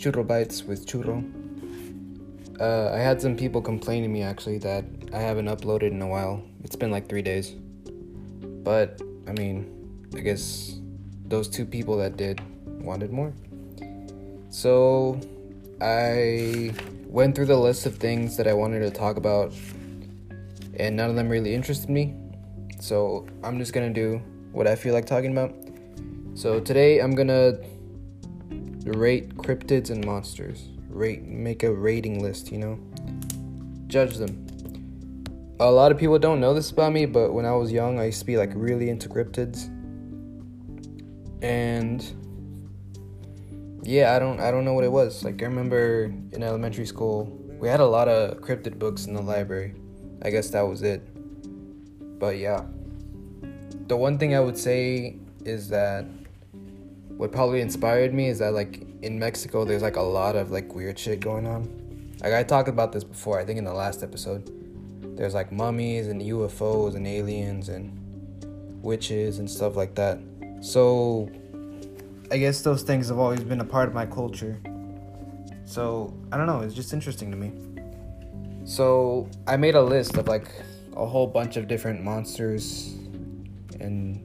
Churro Bites with Churro. Uh, I had some people complain to me actually that I haven't uploaded in a while. It's been like three days. But, I mean, I guess those two people that did wanted more. So, I went through the list of things that I wanted to talk about, and none of them really interested me. So, I'm just gonna do what I feel like talking about. So, today I'm gonna rate cryptids and monsters. Rate, make a rating list, you know? Judge them. A lot of people don't know this about me, but when I was young, I used to be like really into cryptids. And yeah, I don't I don't know what it was. Like I remember in elementary school, we had a lot of cryptid books in the library. I guess that was it. But yeah. The one thing I would say is that what probably inspired me is that like in Mexico there's like a lot of like weird shit going on. Like I talked about this before, I think in the last episode. There's like mummies and UFOs and aliens and witches and stuff like that. So I guess those things have always been a part of my culture. So I don't know, it's just interesting to me. So I made a list of like a whole bunch of different monsters and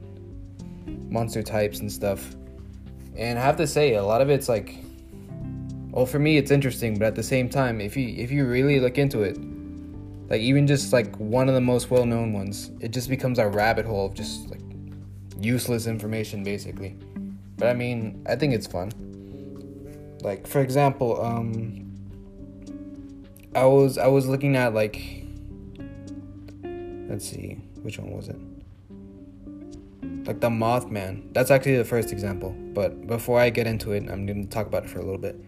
monster types and stuff. And I have to say, a lot of it's like, well, for me, it's interesting, but at the same time, if you if you really look into it, like even just like one of the most well-known ones, it just becomes a rabbit hole of just like useless information, basically. But I mean, I think it's fun. Like for example, um, I was I was looking at like, let's see, which one was it? Like the Mothman. That's actually the first example. But before I get into it, I'm going to talk about it for a little bit.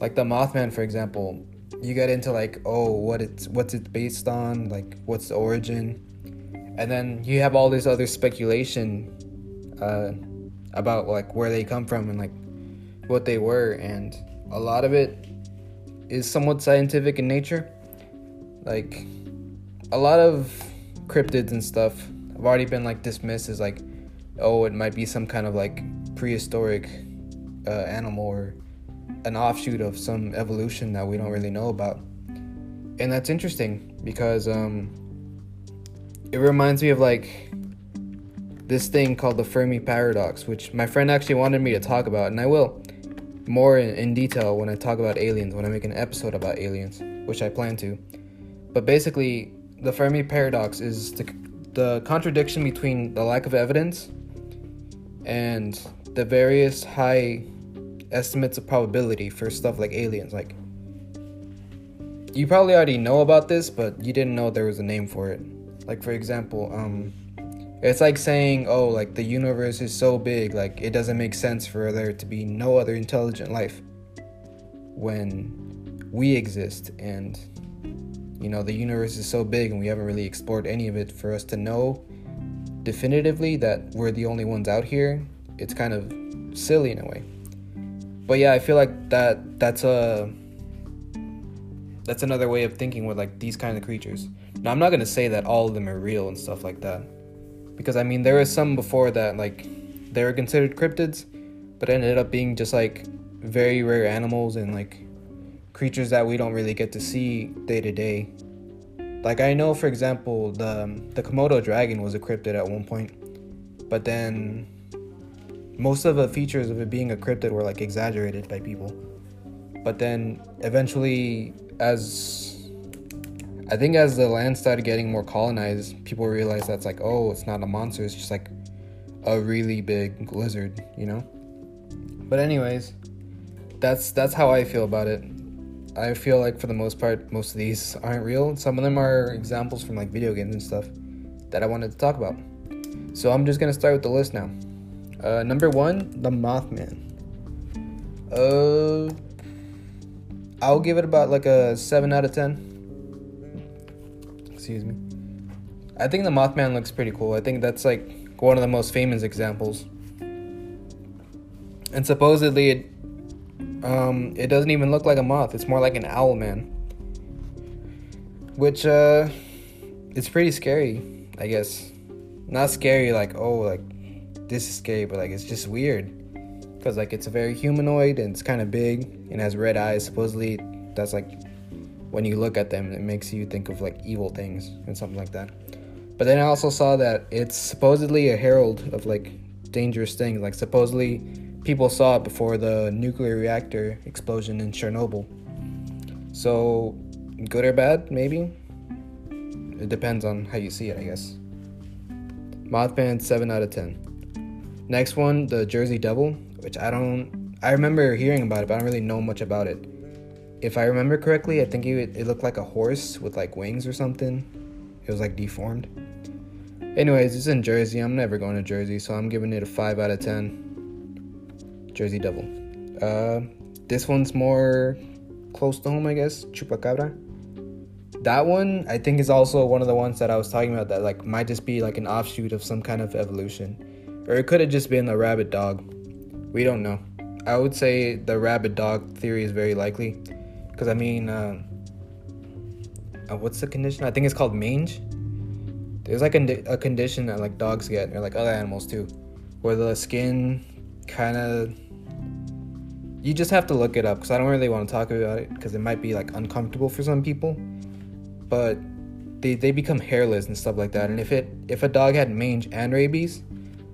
Like the Mothman, for example, you get into like, oh, what it's what's it based on? Like, what's the origin? And then you have all this other speculation uh, about like where they come from and like what they were, and a lot of it is somewhat scientific in nature. Like a lot of cryptids and stuff have already been like dismissed as like oh, it might be some kind of like prehistoric uh, animal or an offshoot of some evolution that we don't really know about. And that's interesting because um, it reminds me of like this thing called the Fermi paradox, which my friend actually wanted me to talk about, and I will more in, in detail when I talk about aliens, when I make an episode about aliens, which I plan to. But basically, the Fermi paradox is the, the contradiction between the lack of evidence and the various high estimates of probability for stuff like aliens. Like, you probably already know about this, but you didn't know there was a name for it. Like, for example, um, it's like saying, oh, like the universe is so big, like it doesn't make sense for there to be no other intelligent life when we exist and you know the universe is so big and we haven't really explored any of it for us to know definitively that we're the only ones out here, it's kind of silly in a way. But yeah, I feel like that that's a that's another way of thinking with like these kind of creatures. Now I'm not gonna say that all of them are real and stuff like that, because I mean there is some before that like they were considered cryptids, but ended up being just like very rare animals and like creatures that we don't really get to see day to day like I know, for example, the um, the Komodo dragon was a cryptid at one point, but then most of the features of it being a cryptid were like exaggerated by people. But then eventually, as I think as the land started getting more colonized, people realized that's like, oh, it's not a monster; it's just like a really big lizard, you know. But anyways, that's that's how I feel about it. I feel like for the most part, most of these aren't real. Some of them are examples from like video games and stuff that I wanted to talk about. So I'm just gonna start with the list now. Uh, number one, the Mothman. Uh, I'll give it about like a seven out of ten. Excuse me. I think the Mothman looks pretty cool. I think that's like one of the most famous examples. And supposedly it um, it doesn't even look like a moth. It's more like an owl man. Which, uh, it's pretty scary, I guess. Not scary like, oh, like, this is scary, but like, it's just weird. because like it's a very humanoid and it's kind of big and has red eyes. Supposedly, that's like when you look at them, it makes you think of like evil things and something like that. But then I also saw that it's supposedly a herald of like dangerous things. Like supposedly people saw it before the nuclear reactor explosion in Chernobyl. So good or bad, maybe. It depends on how you see it, I guess. Mothman, 7 out of 10. Next one, the Jersey Devil, which I don't. I remember hearing about it, but I don't really know much about it. If I remember correctly, I think it, looked like a horse with like wings or something. It was like deformed. Anyways, it's in Jersey. I'm never going to Jersey, so I'm giving it a 5 out of 10. Jersey Devil. Uh, this one's more close to home, I guess. Chupacabra that one I think is also one of the ones that I was talking about that like might just be like an offshoot of some kind of evolution, or it could have just been a rabid dog. We don't know. I would say the rabid dog theory is very likely, because I mean, uh, uh, what's the condition? I think it's called mange. There's like a, a condition that like dogs get, or like other animals too, where the skin kind of you just have to look it up because I don't really want to talk about it because it might be like uncomfortable for some people but they, they become hairless and stuff like that. And if it if a dog had mange and rabies,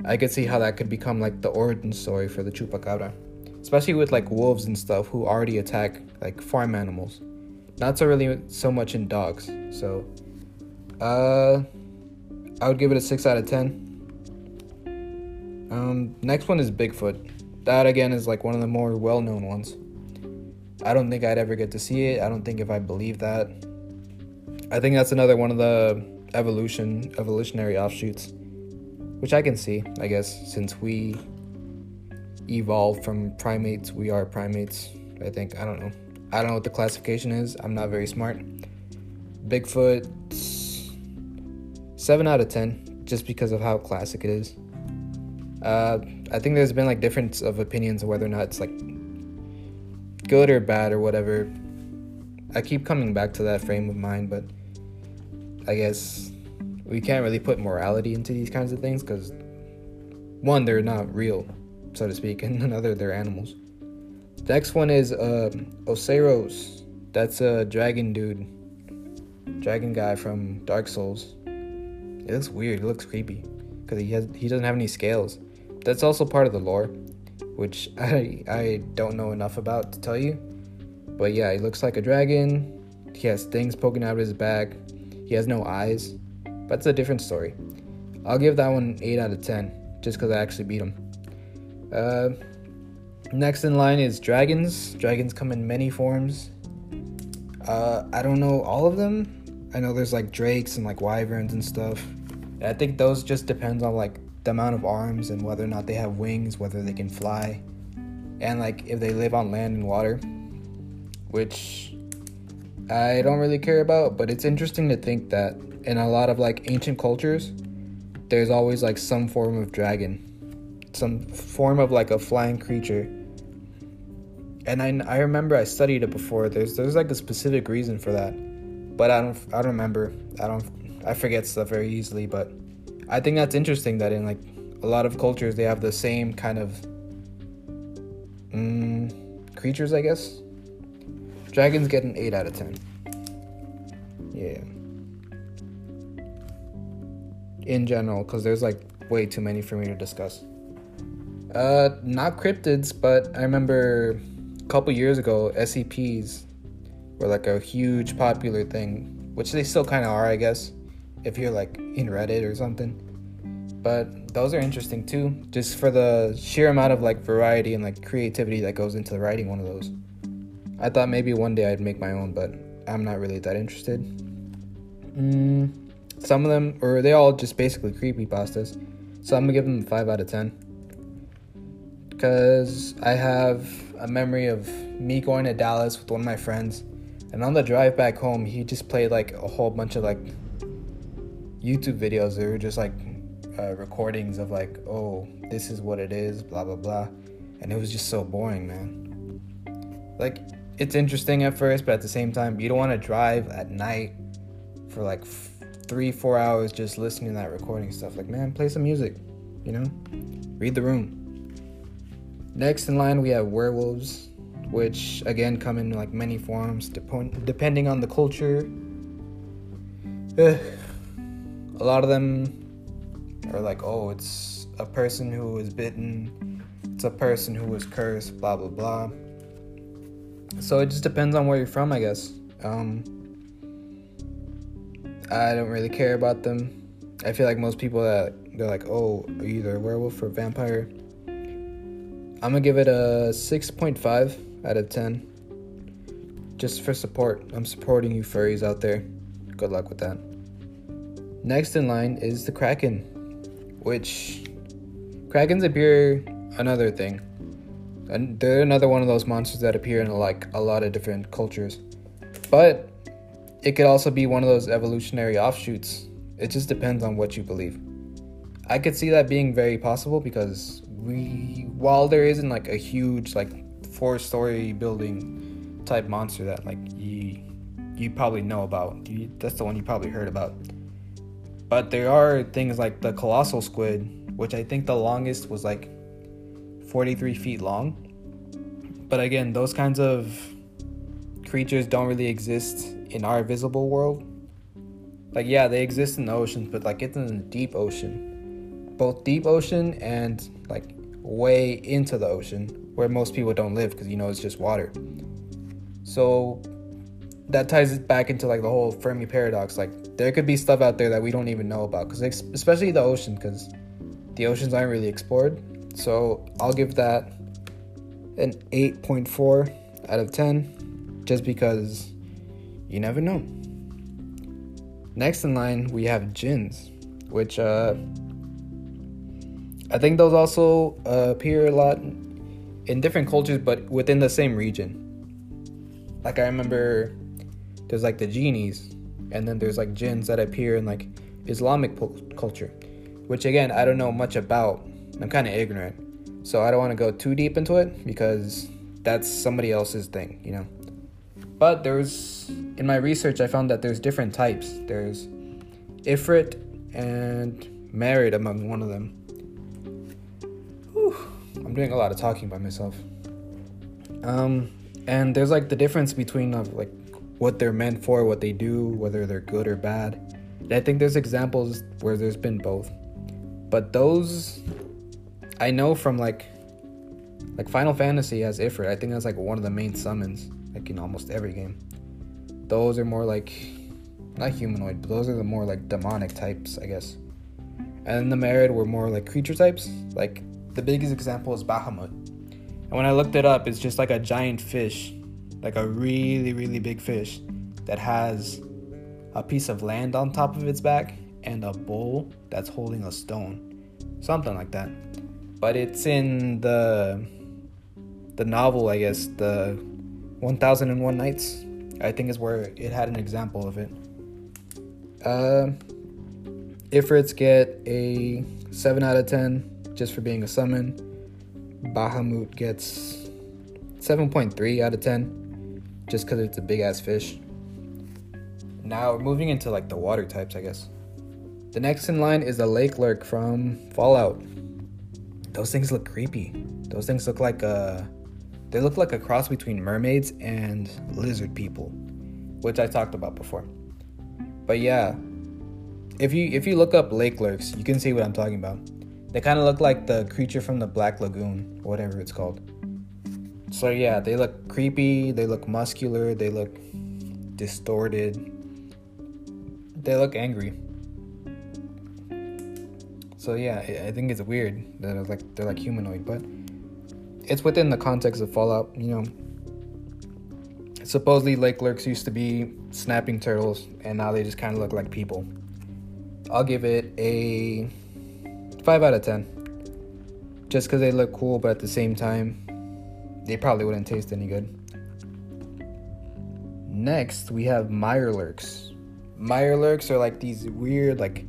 I could see how that could become like the origin story for the chupacabra, especially with like wolves and stuff who already attack like farm animals. Not so really so much in dogs. So, uh, I would give it a six out of ten. Um, next one is Bigfoot. That again is like one of the more well-known ones. I don't think I'd ever get to see it. I don't think if I believe that I think that's another one of the evolution evolutionary offshoots, which I can see. I guess since we evolved from primates, we are primates. I think I don't know. I don't know what the classification is. I'm not very smart. Bigfoot, seven out of ten, just because of how classic it is. Uh, I think there's been like difference of opinions of whether or not it's like good or bad or whatever. I keep coming back to that frame of mind, but I guess we can't really put morality into these kinds of things because one, they're not real, so to speak, and another, they're animals. The next one is uh, Oceiros. That's a dragon dude, dragon guy from Dark Souls. It looks weird. It looks creepy because he has he doesn't have any scales. That's also part of the lore, which I I don't know enough about to tell you. But yeah, he looks like a dragon. He has things poking out of his back. He has no eyes, but it's a different story. I'll give that one 8 out of 10, just because I actually beat him. Uh, next in line is dragons. Dragons come in many forms. Uh, I don't know all of them. I know there's like drakes and like wyverns and stuff. I think those just depends on like the amount of arms and whether or not they have wings, whether they can fly, and like if they live on land and water, which I don't really care about, but it's interesting to think that in a lot of like ancient cultures, there's always like some form of dragon, some form of like a flying creature. And I, I remember I studied it before. There's there's like a specific reason for that, but I don't I don't remember. I don't I forget stuff very easily. But I think that's interesting that in like a lot of cultures they have the same kind of mm, creatures, I guess. Dragons get an 8 out of 10. Yeah. In general, because there's like way too many for me to discuss. Uh, not cryptids, but I remember a couple years ago, SCPs were like a huge popular thing, which they still kind of are, I guess, if you're like in Reddit or something. But those are interesting too, just for the sheer amount of like variety and like creativity that goes into writing one of those. I thought maybe one day I'd make my own, but I'm not really that interested. Mm, some of them, or they all just basically creepy pastas. So I'm gonna give them five out of ten. Because I have a memory of me going to Dallas with one of my friends, and on the drive back home, he just played like a whole bunch of like YouTube videos. They were just like uh, recordings of like, oh, this is what it is, blah blah blah, and it was just so boring, man. Like it's interesting at first, but at the same time, you don't want to drive at night for like f- three, four hours just listening to that recording stuff. Like, man, play some music, you know? Read the room. Next in line, we have werewolves, which again come in like many forms, dep- depending on the culture. A lot of them are like, oh, it's a person who was bitten, it's a person who was cursed, blah blah blah. So it just depends on where you're from, I guess. Um, I don't really care about them. I feel like most people that they're like, oh, are you either a werewolf or vampire? I'm gonna give it a 6.5 out of 10. Just for support. I'm supporting you furries out there. Good luck with that. Next in line is the Kraken, which Krakens appear another thing. And they're another one of those monsters that appear in like a lot of different cultures. But it could also be one of those evolutionary offshoots. It just depends on what you believe. I could see that being very possible because we while there isn't like a huge like four story building type monster that like you you probably know about. You, that's the one you probably heard about. But there are things like the colossal squid, which I think the longest was like 43 feet long. But again, those kinds of creatures don't really exist in our visible world. Like, yeah, they exist in the oceans, but like it's in the deep ocean. Both deep ocean and like way into the ocean where most people don't live because you know it's just water. So that ties it back into like the whole Fermi paradox. Like there could be stuff out there that we don't even know about because especially the ocean because the oceans aren't really explored. So I'll give that an 8.4 out of 10 just because you never know. Next in line, we have jinns which uh, I think those also uh, appear a lot in different cultures, but within the same region. Like I remember, there's like the genies, and then there's like jinns that appear in like Islamic po- culture, which again I don't know much about. I'm kind of ignorant, so I don't want to go too deep into it because that's somebody else's thing, you know. But there's in my research I found that there's different types. There's Ifrit and Marid among one of them. Whew, I'm doing a lot of talking by myself. Um, and there's like the difference between of like what they're meant for, what they do, whether they're good or bad. And I think there's examples where there's been both. But those I know from like like Final Fantasy has Ifrit. I think that's like one of the main summons like in almost every game. Those are more like not humanoid, but those are the more like demonic types, I guess. And the Marid were more like creature types. Like the biggest example is Bahamut. And when I looked it up, it's just like a giant fish, like a really, really big fish that has a piece of land on top of its back and a bowl that's holding a stone. Something like that. But it's in the the novel, I guess, the 1001 Nights, I think is where it had an example of it. Uh, Ifrits get a 7 out of 10 just for being a summon. Bahamut gets 7.3 out of 10 just because it's a big ass fish. Now we're moving into like the water types, I guess. The next in line is the lake lurk from Fallout. Those things look creepy. Those things look like a they look like a cross between mermaids and lizard people, which I talked about before. But yeah, if you if you look up lake lurks, you can see what I'm talking about. They kind of look like the creature from the Black Lagoon, whatever it's called. So yeah, they look creepy, they look muscular, they look distorted. They look angry. So yeah, I think it's weird that they're like they're like humanoid, but it's within the context of Fallout. You know, supposedly lake lurks used to be snapping turtles, and now they just kind of look like people. I'll give it a five out of ten, just because they look cool, but at the same time, they probably wouldn't taste any good. Next, we have Mirelurks. Mirelurks are like these weird, like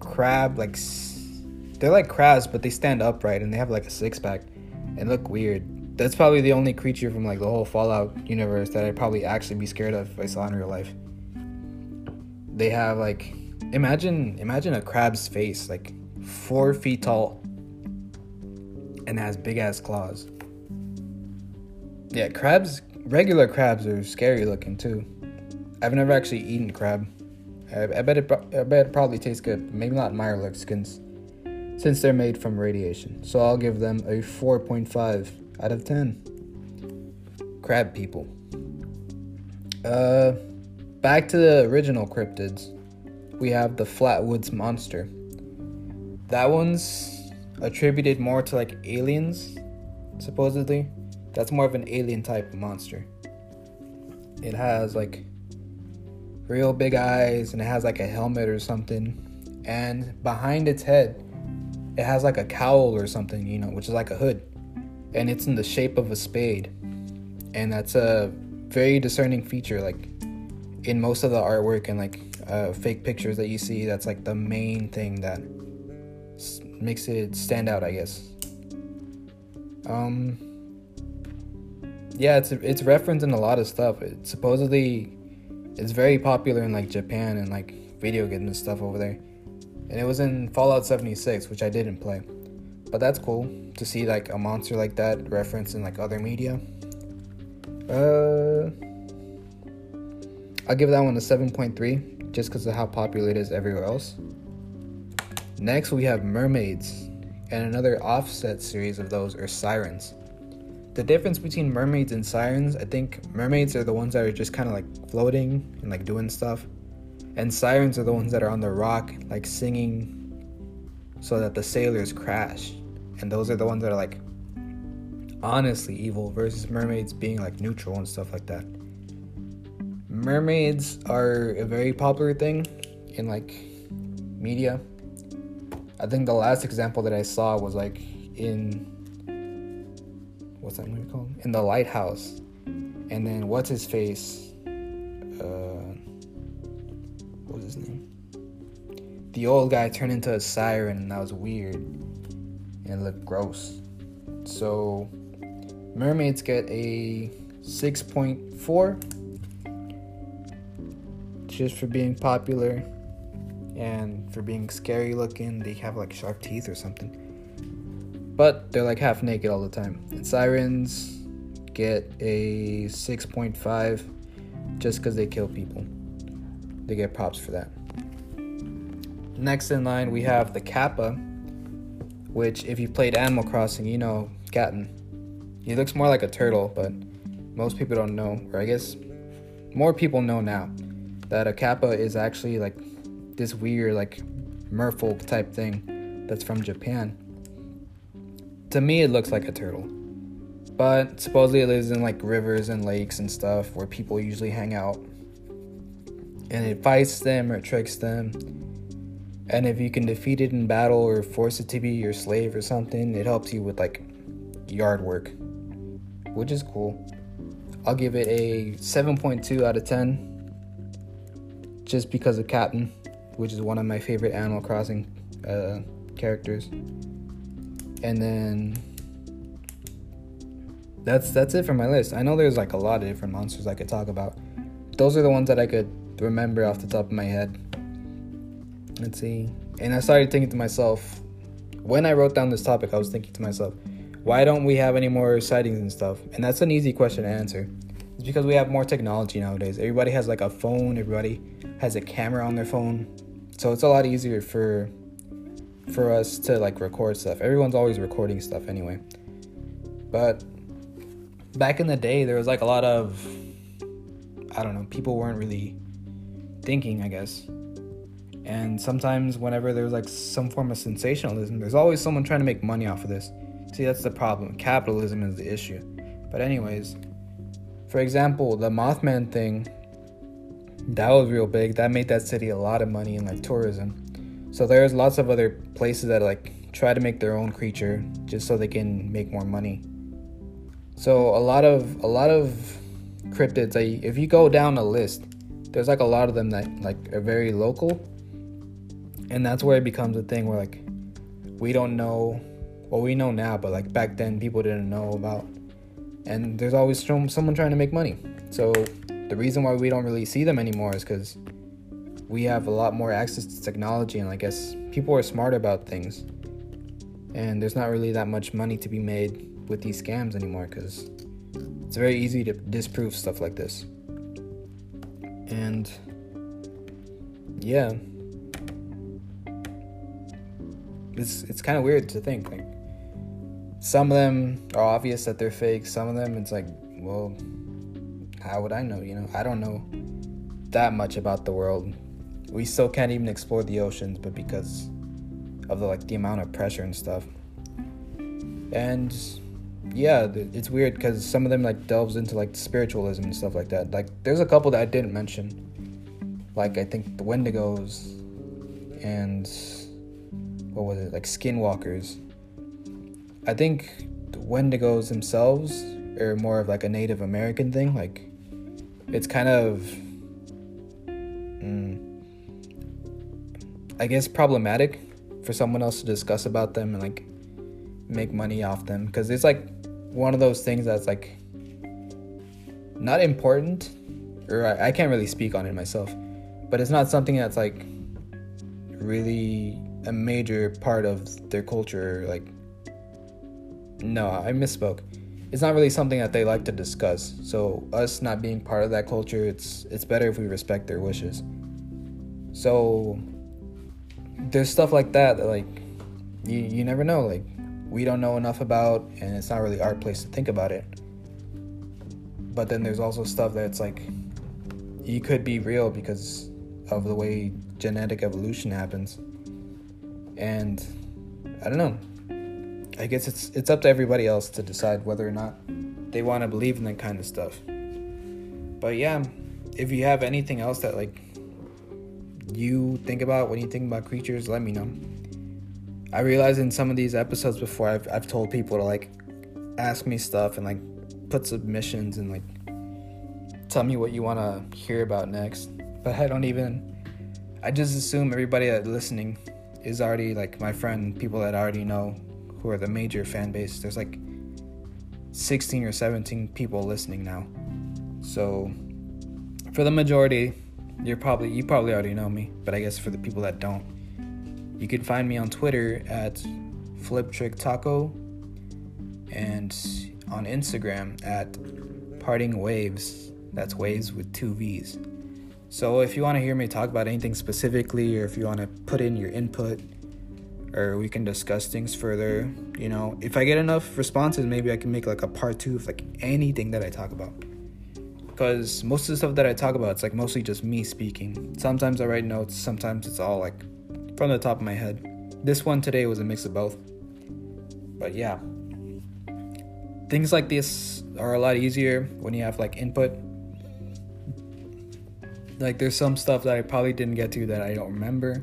crab, like they're like crabs, but they stand upright and they have like a six pack and look weird. That's probably the only creature from like the whole Fallout universe that I'd probably actually be scared of if I saw in real life. They have like imagine imagine a crab's face, like four feet tall. and has big ass claws. Yeah, crabs, regular crabs are scary looking too. I've never actually eaten crab. I, I bet it, I bet it probably tastes good. Maybe not Mirelurks skins, since they're made from radiation. So I'll give them a 4.5 out of 10. Crab people. Uh, back to the original cryptids. We have the Flatwoods monster. That one's attributed more to like aliens, supposedly. That's more of an alien type monster. It has like real big eyes and it has like a helmet or something. And behind its head, it has like a cowl or something, you know, which is like a hood. And it's in the shape of a spade. And that's a very discerning feature, like in most of the artwork and like uh, fake pictures that you see. That's like the main thing that makes it stand out, I guess. Um, yeah, it's it's referenced in a lot of stuff. It supposedly it's very popular in like Japan and like video games and stuff over there. And it was in Fallout 76, which I didn't play. But that's cool to see like a monster like that referenced in like other media. Uh I'll give that one a 7.3 just because of how popular it is everywhere else. Next, we have mermaids, and another offset series of those are sirens. The difference between mermaids and sirens, I think mermaids are the ones that are just kind of like floating and like doing stuff, and sirens are the ones that are on the rock, like singing so that the sailors crash. And those are the ones that are like honestly evil versus mermaids being like neutral and stuff like that. Mermaids are a very popular thing in like media. I think the last example that I saw was like in what's that movie called? In the Lighthouse. And then what's his face? Uh, what was his name? The old guy turned into a siren, and that was weird. And it looked gross. So, mermaids get a 6.4 just for being popular and for being scary looking. They have like sharp teeth or something but they're like half naked all the time. And sirens get a 6.5 just because they kill people. They get props for that. Next in line, we have the Kappa, which, if you played Animal Crossing, you know Kapp'n. He looks more like a turtle, but most people don't know, or I guess more people know now, that a Kappa is actually like this weird, like merfolk type thing that's from Japan to me it looks like a turtle. But supposedly it lives in like rivers and lakes and stuff where people usually hang out. And it fights them or tricks them. And if you can defeat it in battle or force it to be your slave or something, it helps you with like yard work, which is cool. I'll give it a 7.2 out of 10 just because of Kapp'n, which is one of my favorite Animal Crossing uh, characters and then that's that's it for my list. I know there's like a lot of different monsters I could talk about. Those are the ones that I could remember off the top of my head. Let's see. And I started thinking to myself, when I wrote down this topic, I was thinking to myself, why don't we have any more sightings and stuff? And that's an easy question to answer. It's because we have more technology nowadays. Everybody has like a phone, everybody has a camera on their phone. So it's a lot easier for for us to like record stuff. Everyone's always recording stuff anyway. But back in the day, there was like a lot of, I don't know, people weren't really thinking, I guess. And sometimes, whenever there's like some form of sensationalism, there's always someone trying to make money off of this. See, that's the problem. Capitalism is the issue. But, anyways, for example, the Mothman thing, that was real big. That made that city a lot of money in like tourism. So there's lots of other places that like try to make their own creature just so they can make more money. So a lot of a lot of cryptids, like, if you go down a list, there's like a lot of them that like are very local, and that's where it becomes a thing where like we don't know, well we know now, but like back then people didn't know about, and there's always someone trying to make money. So the reason why we don't really see them anymore is because we have a lot more access to technology and I guess people are smart about things. And there's not really that much money to be made with these scams anymore because it's very easy to disprove stuff like this. And yeah, it's it's kind of weird to think like some of them are obvious that they're fake. Some of them it's like, well, how would I know? You know, I don't know that much about the world. We still can't even explore the oceans, but because of the like the amount of pressure and stuff. And yeah, it's weird because some of them like delves into like spiritualism and stuff like that. Like there's a couple that I didn't mention, like I think the Wendigos, and what was it like Skinwalkers. I think the Wendigos themselves are more of like a Native American thing. Like it's kind of, mm, I guess, problematic for someone else to discuss about them and like make money off them. Because it's like one of those things that's like not important or I, I can't really speak on it myself but it's not something that's like really a major part of their culture like no i misspoke. It's not really something that they like to discuss. So us not being part of that culture it's it's better if we respect their wishes. So there's stuff like that that like you, you never know like we don't know enough about, and it's not really our place to think about it. But then there's also stuff that's like, you could be real because of the way genetic evolution happens. And I don't know. I guess it's it's up to everybody else to decide whether or not they want to believe in that kind of stuff. But yeah, if you have anything else that like you think about when you think about creatures, let me know. I realized in some of these episodes before I've I've told people to like ask me stuff and like put submissions and like tell me what you want to hear about next. But I don't even I just assume everybody that listening is already like my friend, people that I already know who are the major fan base. There's like 16 or 17 people listening now. So for the majority, you're probably you probably already know me, but I guess for the people that don't, you can find me on Twitter at FlipTrickTaco and on Instagram at Parting Waves. That's waves with two V's. So if you want to hear me talk about anything specifically, or if you want to put in your input, or we can discuss things further, you know, if I get enough responses, maybe I can make like a part two of like anything that I talk about. Because most of the stuff that I talk about, it's like mostly just me speaking. Sometimes I write notes, sometimes it's all like from the top of my head. This one today was a mix of both. But yeah. Things like this are a lot easier when you have like input. Like there's some stuff that I probably didn't get to that I don't remember.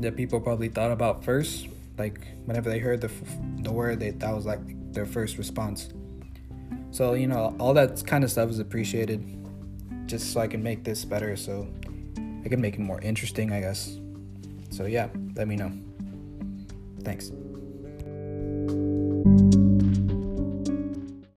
That people probably thought about first. Like whenever they heard the the word, they that was like their first response. So you know, all that kind of stuff is appreciated, just so I can make this better. So I can make it more interesting, I guess. So yeah, let me know. Thanks.